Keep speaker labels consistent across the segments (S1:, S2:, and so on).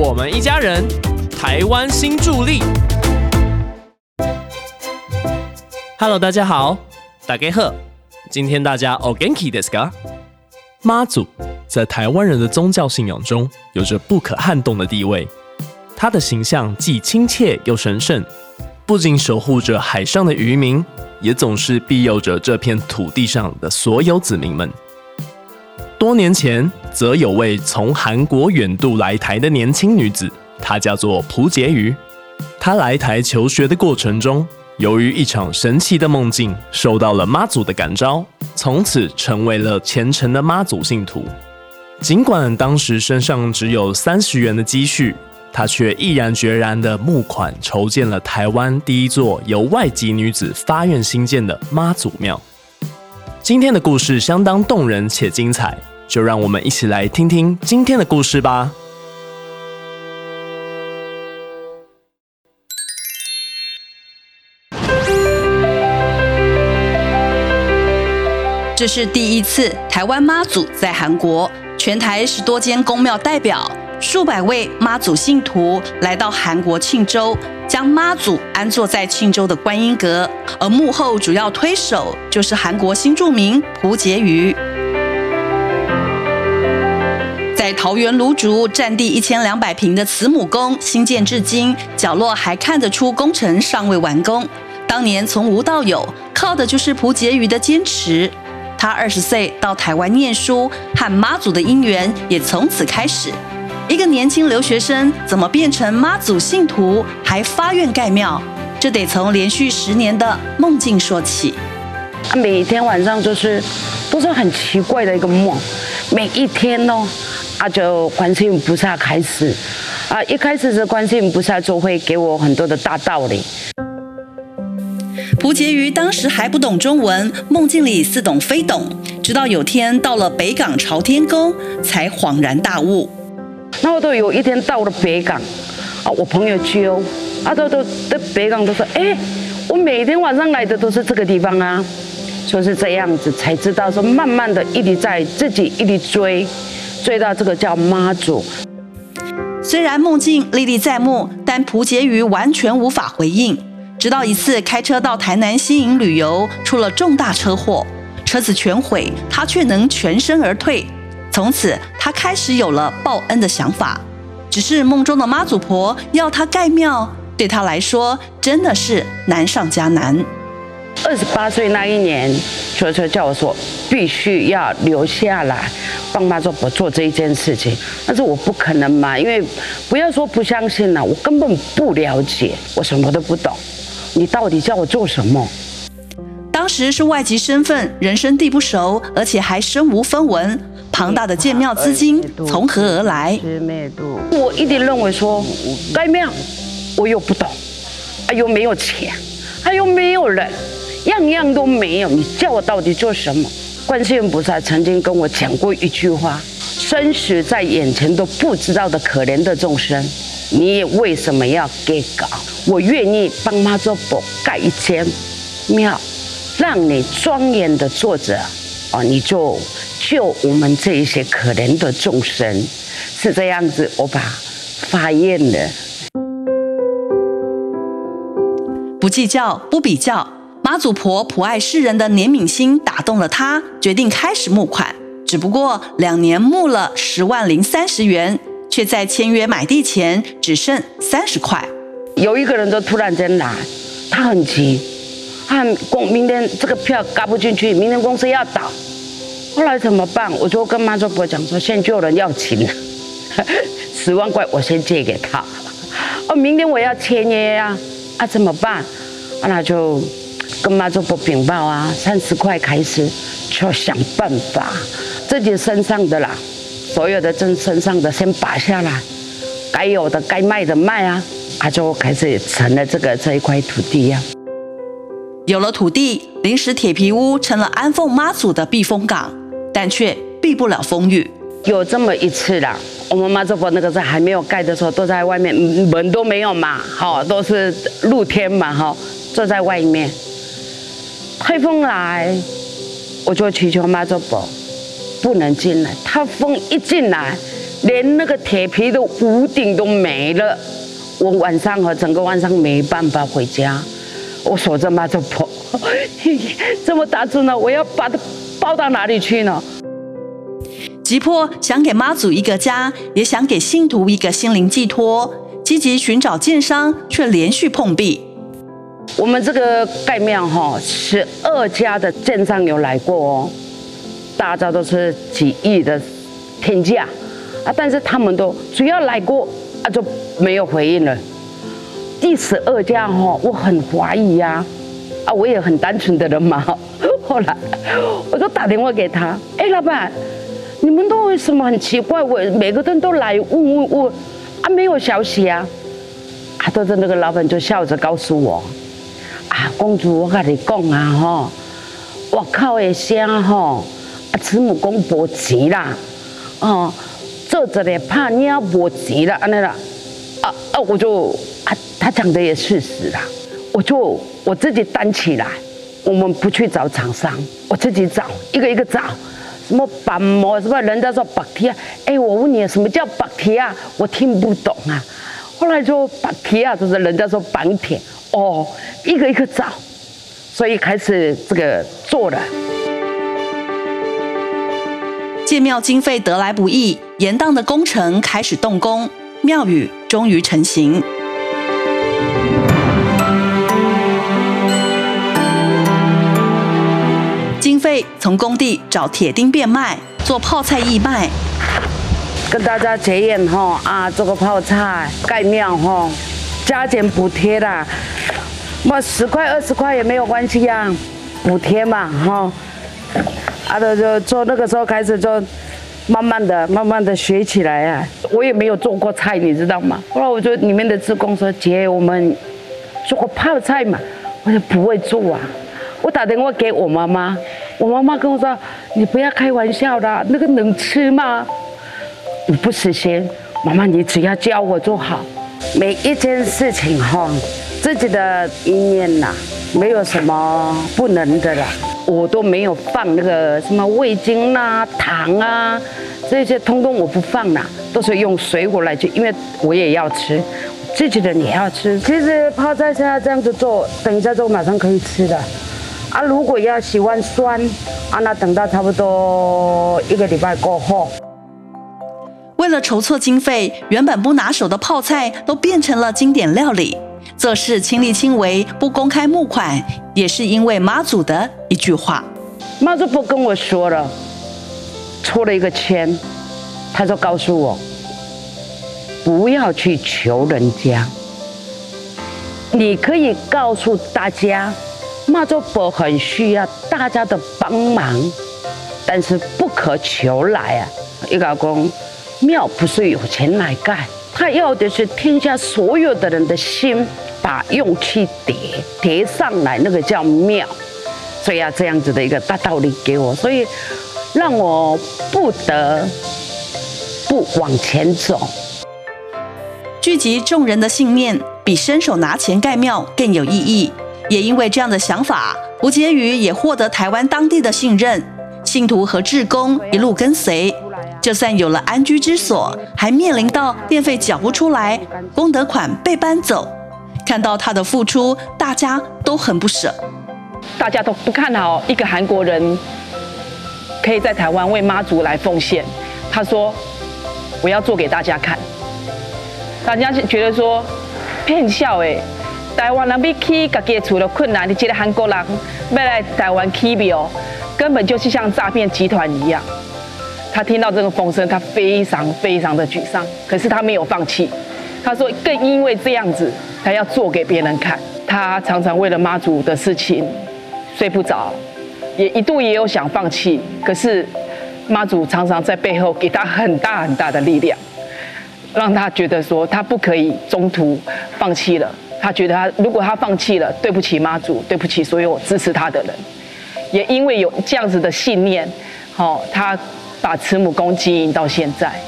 S1: 我们一家人，台湾新助力。Hello，大家好，大家好，今天大家 o g a n k i desu ka？妈祖在台湾人的宗教信仰中有着不可撼动的地位，他的形象既亲切又神圣，不仅守护着海上的渔民，也总是庇佑着这片土地上的所有子民们。多年前，则有位从韩国远渡来台的年轻女子，她叫做蒲婕妤。她来台求学的过程中，由于一场神奇的梦境，受到了妈祖的感召，从此成为了虔诚的妈祖信徒。尽管当时身上只有三十元的积蓄，她却毅然决然的募款筹建了台湾第一座由外籍女子发愿兴建的妈祖庙。今天的故事相当动人且精彩，就让我们一起来听听今天的故事吧。
S2: 这是第一次台湾妈祖在韩国，全台十多间宫庙代表，数百位妈祖信徒来到韩国庆州，将妈祖安坐在庆州的观音阁，而幕后主要推手就是韩国新著名蒲婕妤。在桃园芦竹占地一千两百平的慈母宫新建至今，角落还看得出工程尚未完工。当年从无到有，靠的就是蒲婕妤的坚持。他二十岁到台湾念书，和妈祖的姻缘也从此开始。一个年轻留学生怎么变成妈祖信徒，还发愿盖庙？这得从连续十年的梦境说起。
S3: 每天晚上就是都是很奇怪的一个梦，每一天哦，啊就观世音菩萨开始，啊一开始是观世音菩萨就会给我很多的大道理。
S2: 蒲婕妤当时还不懂中文，梦境里似懂非懂，直到有天到了北港朝天宫，才恍然大悟。
S3: 那我都有一天到了北港，啊，我朋友去哦，啊，都都在北港都说，哎，我每天晚上来的都是这个地方啊，说是这样子，才知道说，慢慢的一直在自己一直追，追到这个叫妈祖。
S2: 虽然梦境历历在目，但蒲婕妤完全无法回应。直到一次开车到台南新营旅游，出了重大车祸，车子全毁，他却能全身而退。从此，他开始有了报恩的想法。只是梦中的妈祖婆要他盖庙，对他来说真的是难上加难。
S3: 二十八岁那一年，所以说叫我说必须要留下来帮妈祖婆做这一件事情。但是我不可能嘛，因为不要说不相信了，我根本不了解，我什么都不懂。你到底叫我做什么？
S2: 当时是外籍身份，人生地不熟，而且还身无分文，庞大的建庙资金从何而来？
S3: 我一定认为说盖庙，我又不懂，啊又没有钱，啊又没有人，样样都没有。你叫我到底做什么？观世音菩萨曾经跟我讲过一句话：生死在眼前都不知道的可怜的众生。你为什么要给搞？我愿意帮妈祖佛盖一间庙，让你庄严的坐着，哦，你就救我们这一些可怜的众生，是这样子。我把发愿了，
S2: 不计较，不比较，妈祖婆普爱世人的怜悯心打动了他，决定开始募款。只不过两年募了十万零三十元。却在签约买地前只剩三十块。
S3: 有一个人就突然间来，他很急，他公明天这个票嘎不进去，明天公司要倒。后来怎么办？我就跟妈祖婆讲说，现在就有人要请了，十万块我先借给他。哦，明天我要签约啊，啊怎么办？啊那就跟妈祖婆禀报啊，三十块开始就要想办法，自己身上的啦。所有的这身上的先拔下来，该有的该卖的卖啊，他就开始成了这个这一块土地呀。
S2: 有了土地，临时铁皮屋成了安奉妈祖的避风港，但却避不了风雨。
S3: 有这么一次啦，我们妈祖婆那个时候还没有盖的时候，都在外面，门都没有嘛，好都是露天嘛，哈，坐在外面。台风来，我就祈求妈祖婆。不能进来，他风一进来，连那个铁皮的屋顶都没了。我晚上和整个晚上没办法回家，我守着妈祖婆，这么大阵呢，我要把它抱到哪里去呢？
S2: 吉坡想给妈祖一个家，也想给信徒一个心灵寄托，积极寻找建商，却连续碰壁。
S3: 我们这个盖庙哈，十二家的建商有来过哦，大家都是几亿的天价啊，但是他们都只要来过啊就没有回应了。第十二家哈，我很怀疑呀，啊，我也很单纯的人嘛。后来我就打电话给他，哎，老板，你们都为什么很奇怪？我每个人都来问问问，啊，没有消息啊。啊，都是那个老板就笑着告诉我。啊，公主，我跟你讲啊，吼，我靠的声吼，啊，慈母公无钱啦，哦，做这个怕鸟无钱啦，安尼啦，啊啊，我就啊，他讲的也事实啦，我就我自己担起来，我们不去找厂商，我自己找，一个一个找，什么板模，什么人家说白铁，哎，我问你什么叫白铁啊？我听不懂啊，后来就白铁啊，就是人家说板铁。哦，一个一个找，所以开始这个做了。
S2: 建庙经费得来不易，延宕的工程开始动工，庙宇终于成型。经费从工地找铁钉变卖，做泡菜义卖，
S3: 跟大家结缘哈啊，做个泡菜盖庙哈。加减补贴啦，么十块二十块也没有关系呀，补贴嘛哈。啊，就就做那个时候开始就慢慢的、慢慢的学起来啊。我也没有做过菜，你知道吗？后来我就里面的职工说：“姐，我们做过泡菜嘛。”我就不会做啊。我打电话给我妈妈，我妈妈跟我说：“你不要开玩笑的，那个能吃吗？”我不死心，妈妈你只要教我做好。每一件事情哈，自己的意念呐，没有什么不能的啦。我都没有放那个什么味精啦、糖啊，这些通通我不放啦，都是用水果来去，因为我也要吃，自己的也要吃。其实泡菜现在这样子做，等一下就马上可以吃的。啊，如果要喜欢酸，啊，那等到差不多一个礼拜过后。
S2: 为了筹措经费，原本不拿手的泡菜都变成了经典料理。做事亲力亲为，不公开募款，也是因为妈祖的一句话。
S3: 妈祖不跟我说了，出了一个签，他就告诉我，不要去求人家。你可以告诉大家，妈祖婆很需要大家的帮忙，但是不可求来啊，一个公。庙不是有钱来盖，他要的是天下所有的人的心，把用气叠叠上来，那个叫庙。所以要这样子的一个大道理给我，所以让我不得不往前走。
S2: 聚集众人的信念，比伸手拿钱盖庙更有意义。也因为这样的想法，吴婕妤也获得台湾当地的信任，信徒和志工一路跟随。就算有了安居之所，还面临到电费缴不出来，功德款被搬走。看到他的付出，大家都很不舍。
S4: 大家都不看好一个韩国人可以在台湾为妈祖来奉献。他说：“我要做给大家看。”大家就觉得说骗笑哎，台湾人比起自己除了困难，你觉得韩国人要来台湾起庙，根本就是像诈骗集团一样。他听到这个风声，他非常非常的沮丧。可是他没有放弃。他说，更因为这样子，他要做给别人看。他常常为了妈祖的事情睡不着，也一度也有想放弃。可是妈祖常常在背后给他很大很大的力量，让他觉得说他不可以中途放弃了。他觉得他如果他放弃了，对不起妈祖，对不起所有支持他的人。也因为有这样子的信念，好他。把慈母宫经营到现在，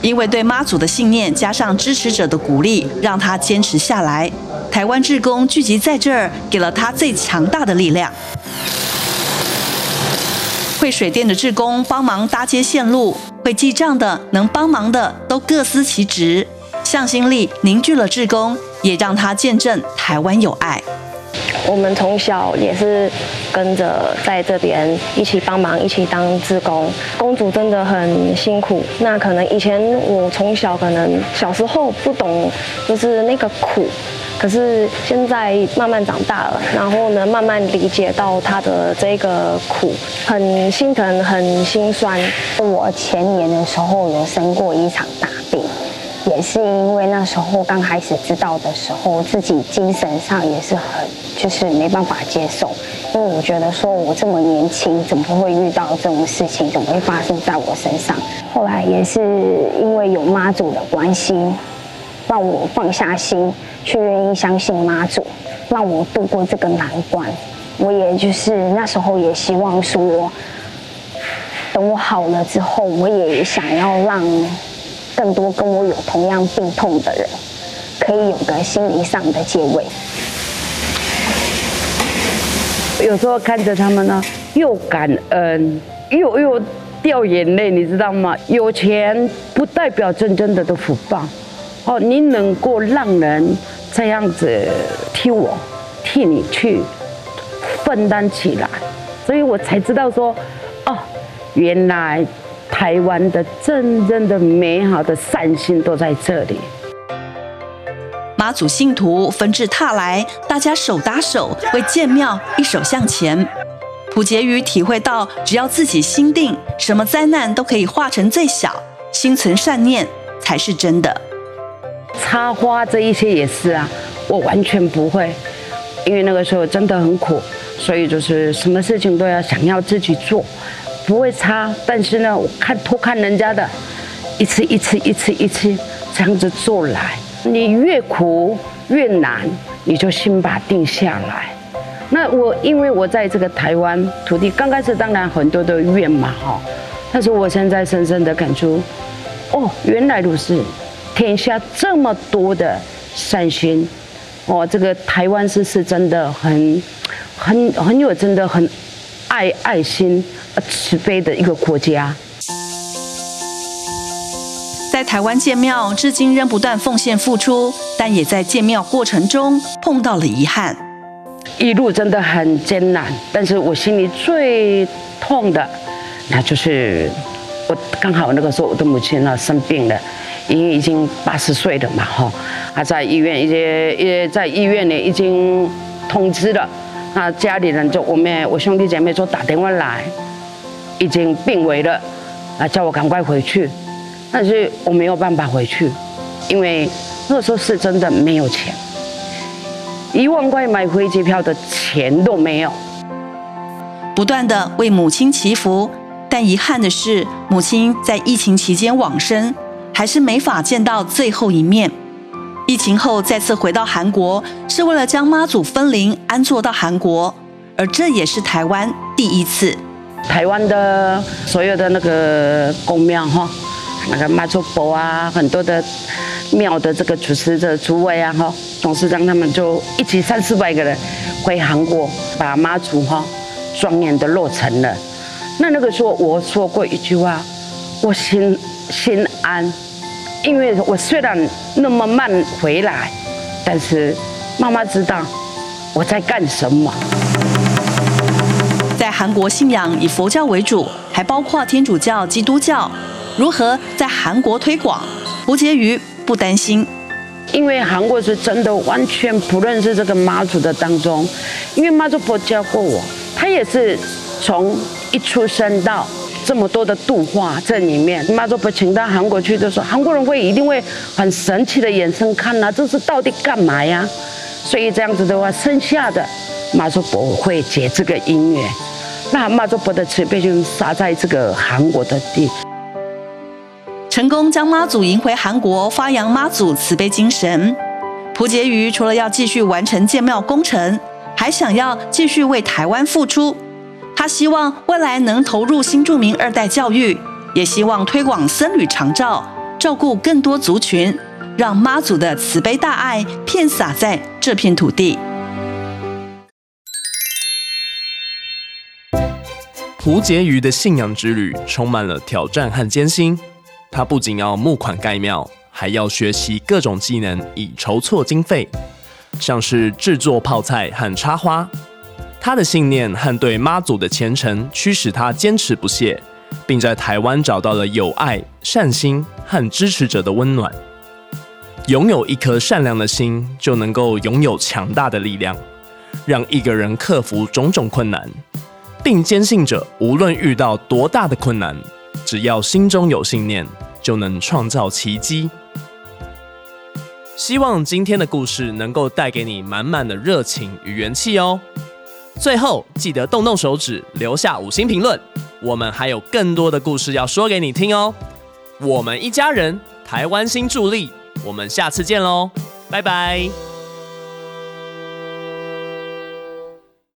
S2: 因为对妈祖的信念，加上支持者的鼓励，让他坚持下来。台湾志工聚集在这儿，给了他最强大的力量。会水电的志工帮忙搭接线路，会记账的、能帮忙的都各司其职，向心力凝聚了志工，也让他见证台湾有爱。
S5: 我们从小也是跟着在这边一起帮忙，一起当志工。公主真的很辛苦。那可能以前我从小可能小时候不懂，就是那个苦。可是现在慢慢长大了，然后呢，慢慢理解到她的这个苦，很心疼，很心酸。
S6: 我前年的时候有生过一场大。也是因为那时候刚开始知道的时候，自己精神上也是很就是没办法接受，因为我觉得说我这么年轻，怎么会遇到这种事情，怎么会发生在我身上？后来也是因为有妈祖的关系，让我放下心，去愿意相信妈祖，让我度过这个难关。我也就是那时候也希望说，等我好了之后，我也想要让。更多跟我有同样病痛的人，可以有个心理上的借位。
S3: 有时候看着他们呢，又感恩，又又掉眼泪，你知道吗？有钱不代表真正的的福报。哦，你能够让人这样子替我，替你去分担起来，所以我才知道说，哦，原来。台湾的真正的美好的善心都在这里。
S2: 妈祖信徒纷至沓来，大家手搭手为建庙一手向前。普杰瑜体会到，只要自己心定，什么灾难都可以化成最小，心存善念才是真的。
S3: 插花这一些也是啊，我完全不会，因为那个时候真的很苦，所以就是什么事情都要想要自己做。不会差，但是呢，我看偷看人家的，一次一次一次一次这样子做来，你越苦越难，你就心把定下来。那我因为我在这个台湾土地，刚开始当然很多的怨嘛哈，但是我现在深深的感触，哦，原来如此，天下这么多的善心，哦，这个台湾是是真的很很很有真的很爱爱心。慈悲的一个国家，
S2: 在台湾建庙，至今仍不断奉献付出，但也在建庙过程中碰到了遗憾。
S3: 一路真的很艰难，但是我心里最痛的，那就是我刚好那个时候我的母亲呢生病了，因为已经八十岁了嘛哈，还在医院，也也在医院呢已经通知了，那家里人就我们我兄弟姐妹就打电话来。已经病危了，啊，叫我赶快回去，但是我没有办法回去，因为那时候是真的没有钱，一万块买飞机票的钱都没有。
S2: 不断的为母亲祈福，但遗憾的是，母亲在疫情期间往生，还是没法见到最后一面。疫情后再次回到韩国，是为了将妈祖分灵安坐到韩国，而这也是台湾第一次。
S3: 台湾的所有的那个公庙哈，那个妈祖婆啊，很多的庙的这个主持的诸位啊哈，董事长他们就一起三四百个人回韩国，把妈祖哈庄严的落成了。那那个时候我说过一句话，我心心安，因为我虽然那么慢回来，但是妈妈知道我在干什么。
S2: 在韩国信仰以佛教为主，还包括天主教、基督教。如何在韩国推广？胡婕妤不担心，
S3: 因为韩国是真的完全不认识这个妈祖的当中。因为妈祖婆教过我，她也是从一出生到这么多的度化这里面，妈祖婆请到韩国去的时候，韩国人会一定会很神奇的眼神看呐，这是到底干嘛呀？所以这样子的话，剩下的妈祖婆会结这个姻缘。那妈祖婆的慈悲就撒在这个韩国的地，
S2: 成功将妈祖迎回韩国，发扬妈祖慈悲精神。蒲婕妤除了要继续完成建庙工程，还想要继续为台湾付出。他希望未来能投入新住民二代教育，也希望推广僧侣长照，照顾更多族群，让妈祖的慈悲大爱遍洒在这片土地。
S1: 胡婕妤的信仰之旅充满了挑战和艰辛。她不仅要募款盖庙，还要学习各种技能以筹措经费，像是制作泡菜和插花。他的信念和对妈祖的虔诚驱使他坚持不懈，并在台湾找到了有爱、善心和支持者的温暖。拥有一颗善良的心，就能够拥有强大的力量，让一个人克服种种困难。并坚信着，无论遇到多大的困难，只要心中有信念，就能创造奇迹。希望今天的故事能够带给你满满的热情与元气哦。最后，记得动动手指，留下五星评论。我们还有更多的故事要说给你听哦。我们一家人，台湾新助力，我们下次见喽，拜拜。